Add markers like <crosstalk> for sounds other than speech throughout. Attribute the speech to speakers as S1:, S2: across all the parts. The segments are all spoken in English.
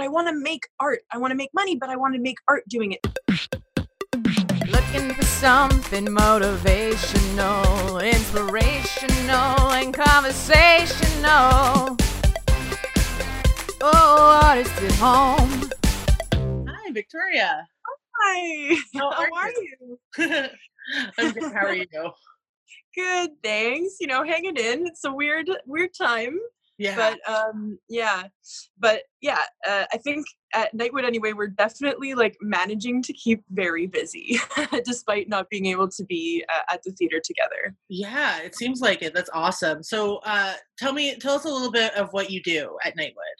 S1: but I want to make art. I want to make money, but I want to make art doing it.
S2: Looking for something motivational, inspirational, and conversational. Oh, artist at home.
S3: Hi, Victoria.
S1: Hi.
S3: How
S1: How
S3: are
S1: are
S3: you?
S1: you? <laughs>
S3: I'm good. How are you? <laughs>
S1: Good, thanks. You know, hanging in. It's a weird, weird time,
S3: Yeah.
S1: but um, yeah, but yeah. Uh, I think at Nightwood anyway, we're definitely like managing to keep very busy, <laughs> despite not being able to be uh, at the theater together.
S3: yeah, it seems like it. That's awesome. So, uh, tell me, tell us a little bit of what you do at Nightwood.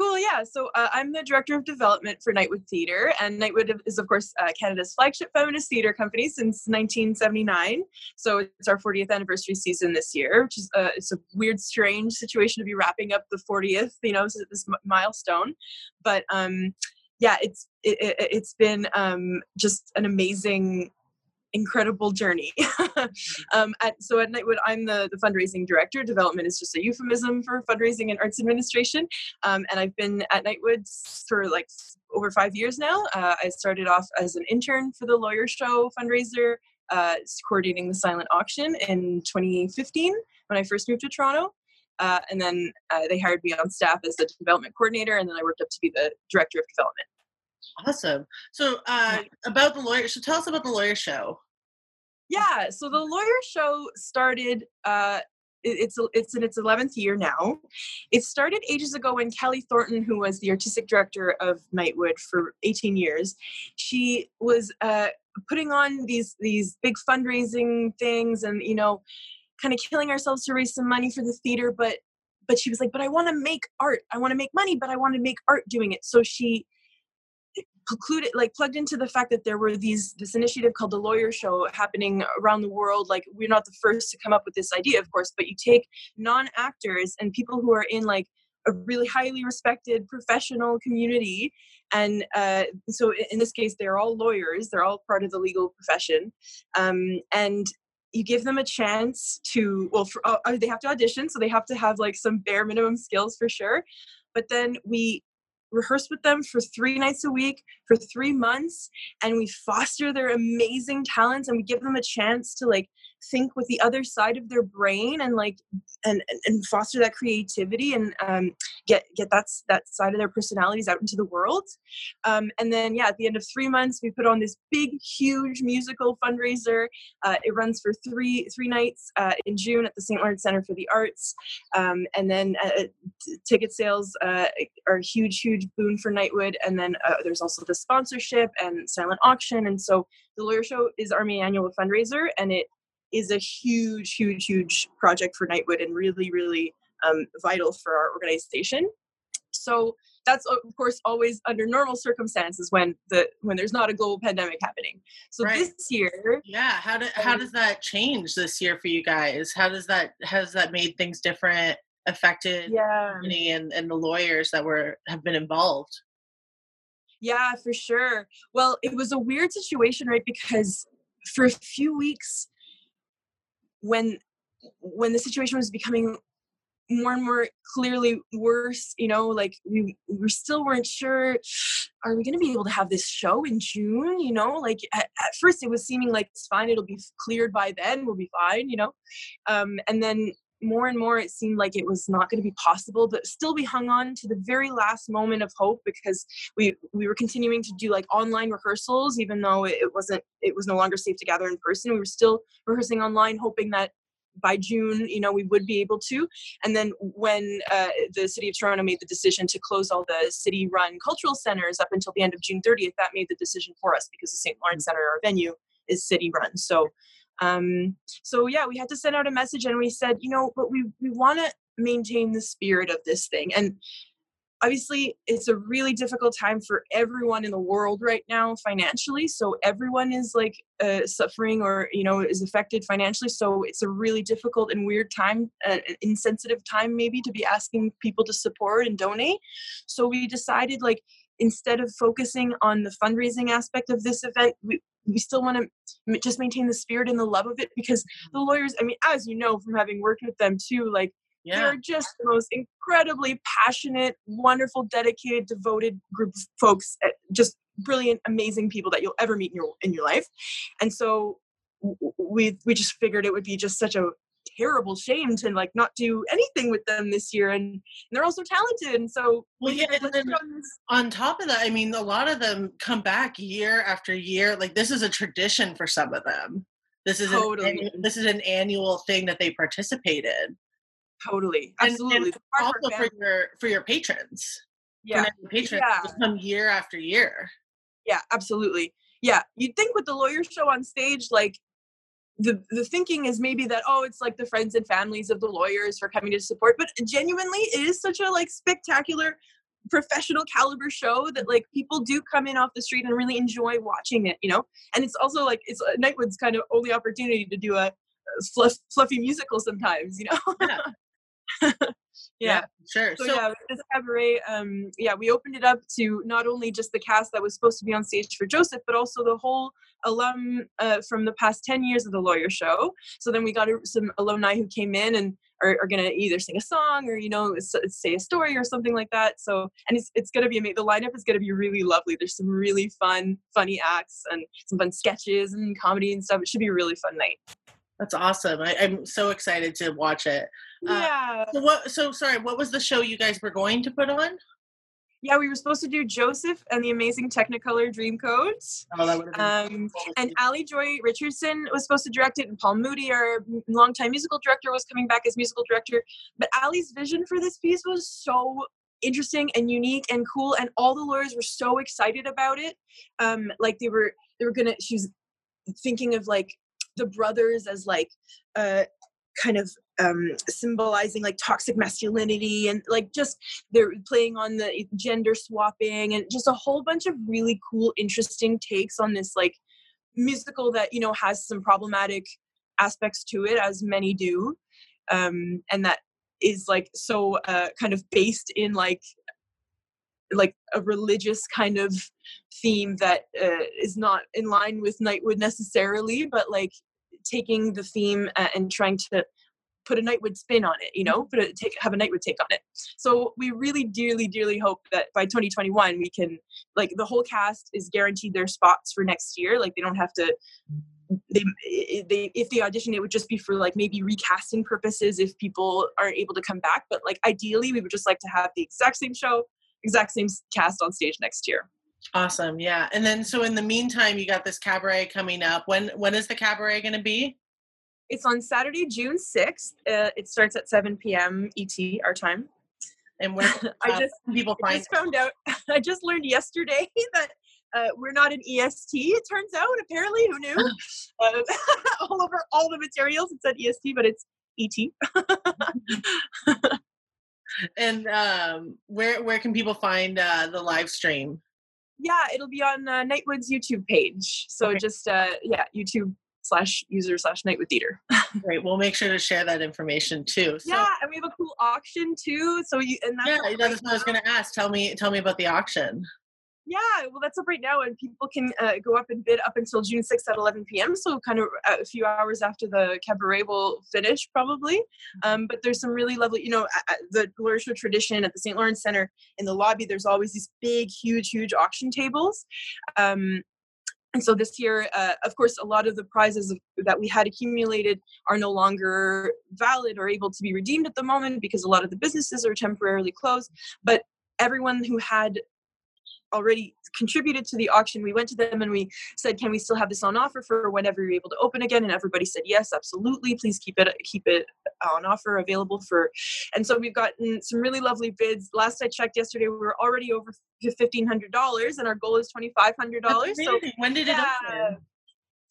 S1: Cool, yeah. So uh, I'm the director of development for Nightwood Theatre, and Nightwood is, of course, uh, Canada's flagship feminist theatre company since 1979. So it's our 40th anniversary season this year, which is uh, it's a weird, strange situation to be wrapping up the 40th, you know, this milestone. But um, yeah, it's it, it, it's been um, just an amazing incredible journey. <laughs> um, at, so at Nightwood, I'm the, the fundraising director. Development is just a euphemism for fundraising and arts administration. Um, and I've been at Nightwood for like over five years now. Uh, I started off as an intern for the Lawyer Show fundraiser, uh, coordinating the silent auction in 2015 when I first moved to Toronto. Uh, and then uh, they hired me on staff as the development coordinator, and then I worked up to be the director of development.
S3: Awesome. So, uh, about the lawyer. So, tell us about the lawyer show.
S1: Yeah, so the lawyer show started. Uh, it- it's it's in its eleventh year now. It started ages ago when Kelly Thornton, who was the artistic director of Nightwood for eighteen years, she was uh, putting on these these big fundraising things, and you know, kind of killing ourselves to raise some money for the theater. But but she was like, but I want to make art. I want to make money, but I want to make art doing it. So she precluded like plugged into the fact that there were these this initiative called the lawyer show happening around the world like we're not the first to come up with this idea of course but you take non-actors and people who are in like a really highly respected professional community and uh, so in this case they're all lawyers they're all part of the legal profession um, and you give them a chance to well for, uh, they have to audition so they have to have like some bare minimum skills for sure but then we rehearse with them for three nights a week for three months and we foster their amazing talents and we give them a chance to like think with the other side of their brain and like and and, foster that creativity and um, get get that that side of their personalities out into the world. Um, and then yeah at the end of three months we put on this big huge musical fundraiser. Uh, it runs for three three nights uh, in june at the st lawrence center for the arts. Um, and then uh, t- ticket sales uh, are a huge huge boon for nightwood and then uh, there's also the sponsorship and silent auction. And so the lawyer show is our main annual fundraiser and it is a huge huge huge project for nightwood and really really um, vital for our organization so that's of course always under normal circumstances when the when there's not a global pandemic happening so
S3: Right.
S1: this year
S3: Yeah. How did how
S1: Um,
S3: does that change this year for you guys? How does that has that made things different? Affected
S1: yeah
S3: and and the lawyers that were have been involved.
S1: Yeah, for sure. Well, it was a weird situation, right? Because for a few weeks, when when the situation was becoming more and more clearly worse, you know, like we we still weren't sure, are we going to be able to have this show in June? You know, like at, at first it was seeming like it's fine, it'll be cleared by then, we'll be fine, you know, um, and then more and more it seemed like it was not going to be possible but still we hung on to the very last moment of hope because we we were continuing to do like online rehearsals even though it wasn't it was no longer safe to gather in person. We were still rehearsing online hoping that by june you know we would be able to. And then when uh, the city of toronto made the decision to close all the city run cultural centers up until the end of june 30th that made the decision for us because the st lawrence center our venue is city run so um so yeah we had to send out a message and we said you know but we we want to maintain the spirit of this thing. And obviously it's a really difficult time for everyone in the world right now financially so everyone is like uh, suffering or you know is affected financially so it's a really difficult and weird time uh, insensitive time maybe to be asking people to support and donate. So we decided like instead of focusing on the fundraising aspect of this event we we still want to just maintain the spirit and the love of it because the lawyers i mean as you know from having worked with them too like
S3: Yeah.
S1: They're just the most incredibly passionate, wonderful, dedicated, devoted group of folks. uh, Just brilliant, amazing people that you'll ever meet in your in your life. And so we we just figured it would be just such a terrible shame to like not do anything with them this year. And, and they're also talented. And so
S3: Well, yeah, and then-
S1: on
S3: top of that, I mean, a lot of them come back year after year. Like this is a tradition for some of them. This is
S1: Totally.
S3: an, this is an annual thing that they participate in,
S1: totally, absolutely.
S3: and
S1: our
S3: also for your for your patrons. For
S1: yeah.
S3: your patrons,
S1: Yeah.
S3: come year after year.
S1: yeah absolutely yeah you'd think with the lawyer show on stage like the the thinking is maybe that oh it's like the friends and families of the lawyers for coming to support but genuinely it is such a like spectacular professional caliber show that like people do come in off the street and really enjoy watching it you know and it's also like it's uh, nightwood's kind of only opportunity to do a, a fluff, fluffy musical sometimes you know
S3: Yeah. <laughs>
S1: yeah
S3: sure.
S1: so,
S3: So,
S1: yeah, this cabaret, um, yeah, we opened it up to not only just the cast that was supposed to be on stage for Joseph, but also the whole alum uh, from the past ten years of the Lawyer Show. So then we got some alumni who came in and are, are going to either sing a song or you know say a story or something like that. So and it's it's going to be amazing. The lineup is going to be really lovely. There's some really fun, funny acts and some fun sketches and comedy and stuff. It should be a really fun night.
S3: that's awesome. I, I'm so excited to watch it. Uh,
S1: yeah.
S3: So what? So sorry. What was the show you guys were going to put on?
S1: Yeah, we were supposed to do Joseph and the Amazing Technicolor Dreamcoats.
S3: Oh, that would have been
S1: Um, and Ali Joy Richardson was supposed to direct it, and Paul Moody, our longtime musical director, was coming back as musical director. But Ali's vision for this piece was so interesting and unique and cool, and all the lawyers were so excited about it. Um, like they were, they were gonna. She was thinking of like the brothers as like, uh, kind of um symbolizing like toxic masculinity and like just they're playing on the gender swapping and just a whole bunch of really cool interesting takes on this like musical that you know has some problematic aspects to it as many do um and that is like so uh kind of based in like like a religious kind of theme that uh, is not in line with Nightwood necessarily, but like taking the theme uh, and trying to put a Nightwood spin on it, you know, put a take have a Nightwood take on it. So we really dearly, dearly hope that by 2021 we can like the whole cast is guaranteed their spots for next year. Like they don't have to they they if they audition it would just be for like maybe recasting purposes if people aren't able to come back but like ideally we would just like to have the exact same show exact same cast on stage next year
S3: awesome. Yeah. And then so in the meantime, you got this cabaret coming up. When when is the cabaret going to be?
S1: it's on saturday june 6th uh, it starts at 7 p.m et our time
S3: And where <laughs>
S1: i
S3: uh,
S1: just
S3: can people
S1: I just found out <laughs> i just learned yesterday <laughs> that uh, we're not an est it turns out apparently who knew uh, all over all the materials it said est but it's et
S3: And um, where where can people find uh, the live stream?
S1: Yeah, it'll be on uh, Nightwood's YouTube page. So
S3: Okay.
S1: just uh, yeah, YouTube slash user slash Nightwood Theater. <laughs>
S3: Great. We'll make sure to share that information too. So,
S1: yeah, and we have a cool auction too. So you and that's
S3: yeah, that's what I was going to ask. Tell me tell me about the auction.
S1: Yeah, well, that's up right now, and people can uh, go up and bid up until June 6th at 11 p.m. So, kind of a few hours after the cabaret will finish, probably. Um, but there's some really lovely, you know, the Lawyer tradition at the St. Lawrence Center in the lobby. There's always these big, huge, huge auction tables. Um, and so this year, uh, of course, a lot of the prizes that we had accumulated are no longer valid or able to be redeemed at the moment because a lot of the businesses are temporarily closed. But everyone who had already contributed to the auction we went to them and we said can we still have this on offer for whenever you're able to open again and everybody said yes absolutely please keep it keep it on offer available for and so we've gotten some really lovely bids last i checked yesterday we were already over $1500 and our goal is $2500 so
S3: when did it
S1: yeah.
S3: open?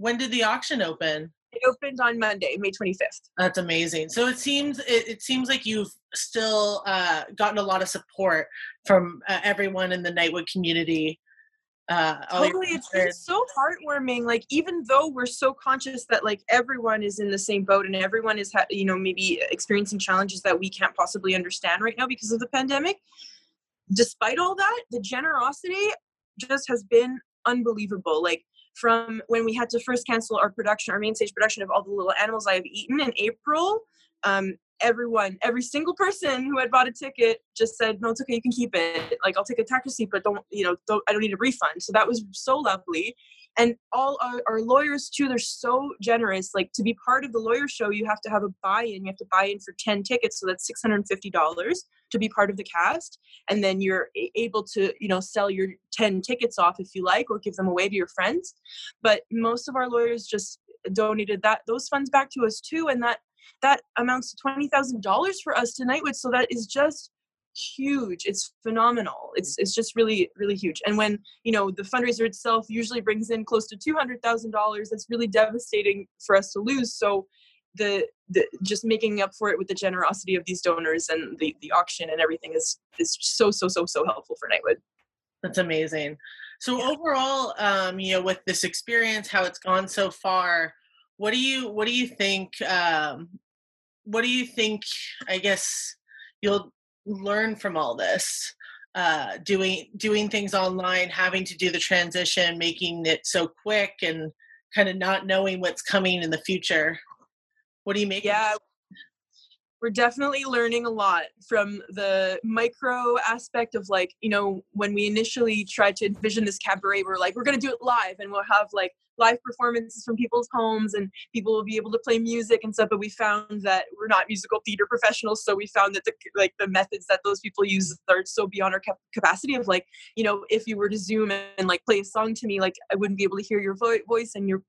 S3: When did the auction open?
S1: It opened on monday may 25th
S3: That's amazing. So it seems it, it seems like you've still uh, gotten a lot of support from uh, everyone in the Nightwood community. Uh, all
S1: totally it's been so heartwarming like even though we're so conscious that like everyone is in the same boat and everyone is ha- you know maybe experiencing challenges that we can't possibly understand right now because of the pandemic despite all that the generosity just has been unbelievable like from when we had to first cancel our production our main stage production of all the little animals i have eaten in april um everyone, every single person who had bought a ticket just said, "No, it's okay, you can keep it. Like, I'll take a tax receipt, but don't, you know, don't, I don't need a refund." So that was so lovely, and all our, our lawyers too. They're so generous. Like to be part of the lawyer show, you have to have a buy-in. You have to buy in for ten tickets, so that's six hundred and fifty dollars to be part of the cast, and then you're able to, you know, sell your ten tickets off if you like, or give them away to your friends. But most of our lawyers just donated that those funds back to us too, and that that amounts to $20,000 for us tonight Nightwood. So that is just huge. It's phenomenal. It's it's just really really huge. And when you know the fundraiser itself usually brings in close to two hundred thousand dollars, that's really devastating for us to lose. So the the just making up for it with the generosity of these donors and the the auction and everything is is so so so so helpful for Nightwood.
S3: That's amazing. So yeah. overall, um, you know, with this experience, how it's gone so far, what do you what do you think um, what do you think i guess you'll learn from all this uh, doing doing things online having to do the transition making it so quick and kind of not knowing what's coming in the future. What do you make
S1: yeah we're definitely learning a lot from the micro aspect of like you know when we initially tried to envision this cabaret we're like we're going to do it live and we'll have like live performances from people's homes and people will be able to play music and stuff but we found that we're not musical theater professionals so we found that the like the methods that those people use are so beyond our capacity of like you know if you were to zoom and like play a song to me like i wouldn't be able to hear your vo- voice and your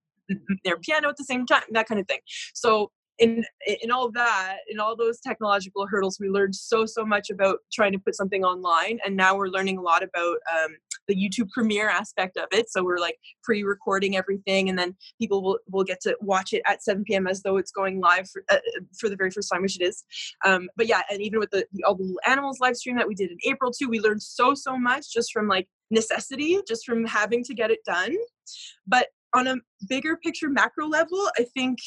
S1: their piano at the same time that kind of thing. So in in all that in all those technological hurdles we learned so so much about trying to put something online and now we're learning a lot about um, the youtube premiere aspect of it. So we're like pre-recording everything and then people will, will get to watch it at 7 p.m as though it's going live for, uh, for the very first time which it is. Um, but yeah and even with the, the all the animals live stream that we did in april too we learned so so much just from like necessity just from having to get it done. But on a bigger picture macro level i think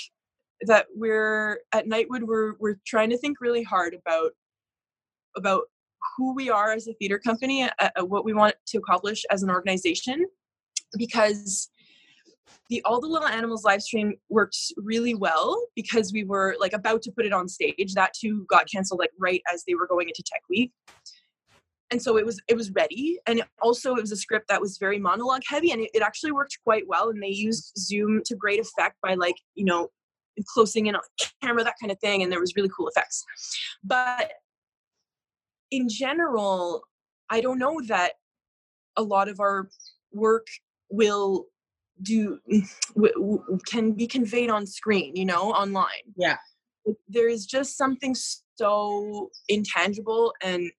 S1: that we're at Nightwood we're we're trying to think really hard about about who we are as a theater company, uh, what we want to accomplish as an organization, because the all the little animals live stream worked really well because we were like about to put it on stage. That too got canceled like right as they were going into Tech Week. And so it was it was ready, and it also it was a script that was very monologue heavy, and it, it actually worked quite well. And they used Zoom to great effect by like you know closing in on camera, that kind of thing, and there was really cool effects. But in general, I don't know that a lot of our work will do can be conveyed on screen, you know, online.
S3: Yeah.
S1: There is just something so intangible and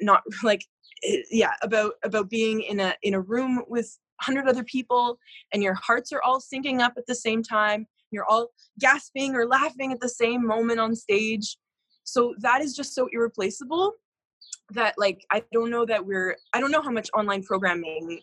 S1: not <laughs> like eh, yeah about about being in a in a room with 100 other people and your hearts are all syncing up at the same time you're all gasping or laughing at the same moment on stage so that is just so irreplaceable that like i don't know that we're i don't know how much online programming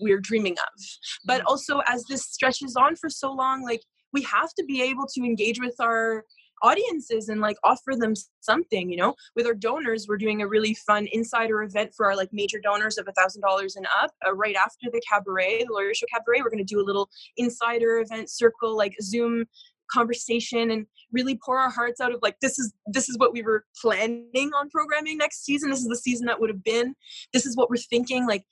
S1: we're dreaming of but mm. also as this stretches on for so long like we have to be able to engage with our audiences and like offer them something you know? With our donors we're doing a really fun insider event for our like major donors of a thousand dollars and up uh, right after the cabaret the lawyer show cabaret. We're going to do a little insider event circle like zoom conversation and really pour our hearts out of like this is this is what we were planning on programming next season. This is the season that would have been. This is what we're thinking like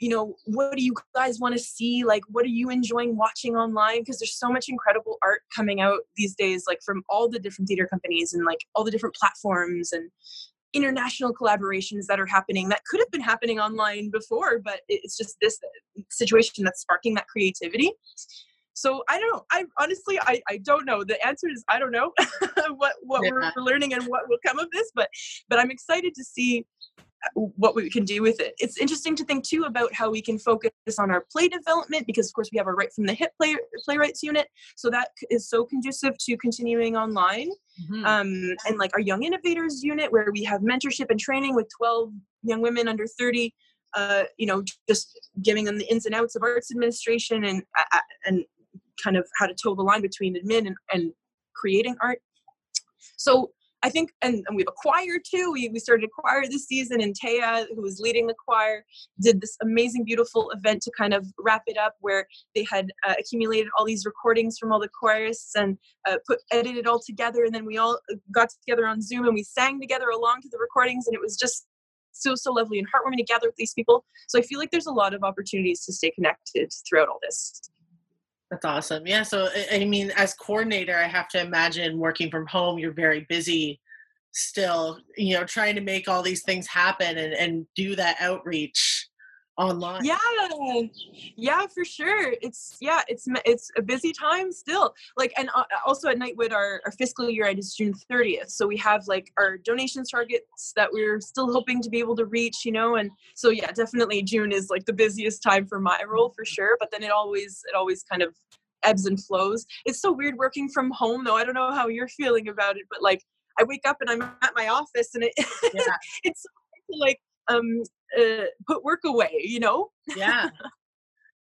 S1: you know what do you guys want to see? Like what are you enjoying watching online? Because there's so much incredible art coming out these days like from all the different theater companies and like all the different platforms and international collaborations that are happening that could have been happening online before but it's just this uh, situation that's sparking that creativity. So i don't i honestly i, I don't know. The answer is i don't know <laughs> what what yeah. we're learning and what will come of this but but i'm excited to see what we can do with it. It's interesting to think too about how we can focus on our play development because of course we have our Write from the Hip play, playwrights unit, so that is so conducive to continuing online. Mm-hmm. Um, and like our young innovators unit where we have mentorship and training with 12 young women under 30 uh, you know just giving them the ins and outs of arts administration and uh, and kind of how to toe the line between admin and, and creating art so I think, and, and we have a choir too. We, we started a choir this season, and Taya, who was leading the choir, did this amazing, beautiful event to kind of wrap it up where they had uh, accumulated all these recordings from all the choirists and uh, put edited it all together. And then we all uh, got together on Zoom and we sang together along to the recordings, and it was just so so lovely and heartwarming to gather with these people. So I feel like there's a lot of opportunities to stay connected throughout all this.
S3: That's awesome. Yeah. So, I mean, as coordinator, I have to imagine working from home, you're very busy still, you know, trying to make all these things happen and, and do that outreach online.
S1: Yeah. Yeah, for sure. It's, yeah, it's, it's a busy time still. Like, and uh, also at Nightwood, our, our fiscal year end is June 30th. So we have like our donations targets that we're still hoping to be able to reach, you know? And so, yeah, definitely June is like the busiest time for my role for sure. But then it always, it always kind of ebbs and flows. It's so weird working from home though. I don't know how you're feeling about it, but like I wake up and I'm at my office and it yeah. <laughs> it's like um uh, put work away, you know?
S3: yeah.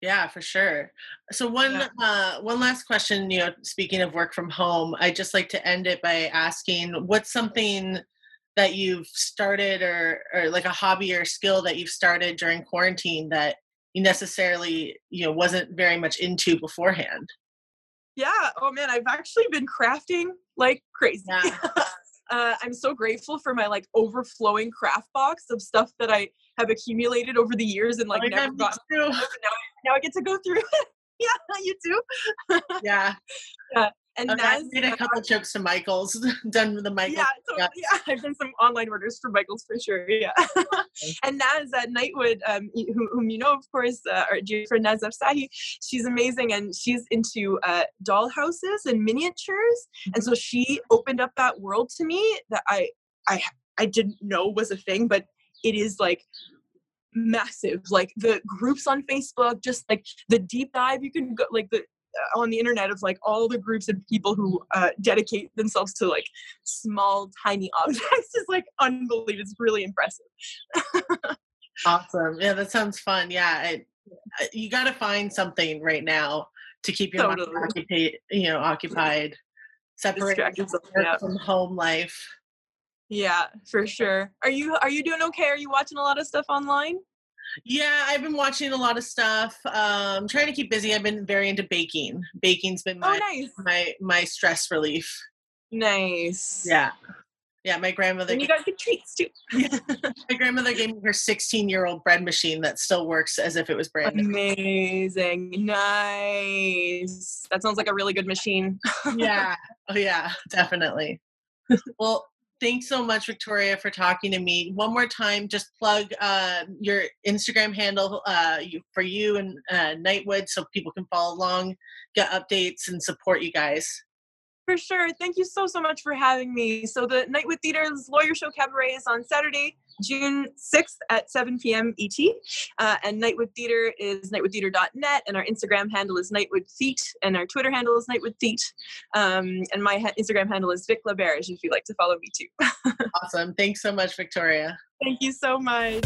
S3: Yeah, for sure. So one yeah. uh, one last question, you know, speaking of work from home, I just like to end it by asking what's something that you've started or or like a hobby or skill that you've started during quarantine that you necessarily, you know, wasn't very much into beforehand.
S1: Yeah. Oh man, I've actually been crafting like crazy. Yeah. <laughs> <laughs> uh, I'm so grateful for my like overflowing craft box of stuff that I have accumulated over the years and like oh, never got. Now, now I get to go through it. <laughs> yeah, you too.
S3: yeah. <laughs>
S1: Yeah. And
S3: okay, Naz, made a couple uh, trips to Michael's, <laughs> done with the Michaels.
S1: Yeah, yeah, yeah, <laughs> I've done some online orders for Michael's for sure. Yeah. <laughs> and Naz at Nightwood, um, who, whom you know, of course, uh, our dear friend Naz Afsahi, she's amazing and she's into uh, doll houses and miniatures. And so she opened up that world to me that I, I, I didn't know was a thing, but it is like massive like the groups on facebook just like the deep dive you can go like the uh, on the internet of like all the groups of people who uh, dedicate themselves to like small tiny objects <laughs> is like unbelievable. It's really impressive.
S3: Awesome. Yeah that sounds fun. Yeah you got to find something right now to keep your totally. mind occupied you know occupied. Separate yeah. from home life.
S1: Yeah for sure. Are you are you doing okay? Are you watching a lot of stuff online
S3: yeah, I've been watching a lot of stuff. Um, trying to keep busy. I've been very into baking. Baking's been oh, my oh, nice. my my stress relief.
S1: Nice.
S3: Yeah. Yeah, my grandmother.
S1: And you got good treats too. <laughs>
S3: my grandmother gave me her 16 year old bread machine that still works as if it was brand
S1: new. Amazing. Nice. That sounds like a really good machine.
S3: yeah. <laughs> Oh, yeah, definitely. well, thanks so much, Victoria, for talking to me. One more time, just plug uh, your Instagram handle uh, you, for you and uh, Nightwood so people can follow along, get updates, and support you guys.
S1: For sure. Thank you so, so much for having me. So, the Nightwood Theater's Lawyer Show Cabaret is on Saturday, June 6th at 7 p.m. ET. Uh, and Nightwood Theater is nightwoodtheater.net, and our Instagram handle is Nightwood Theat, and our Twitter handle is Nightwood Theat. Um, and my ha- Instagram handle is Vic LaBerge if you'd like to follow me too. <laughs>
S3: awesome. Thanks so much, Victoria.
S1: Thank you so much.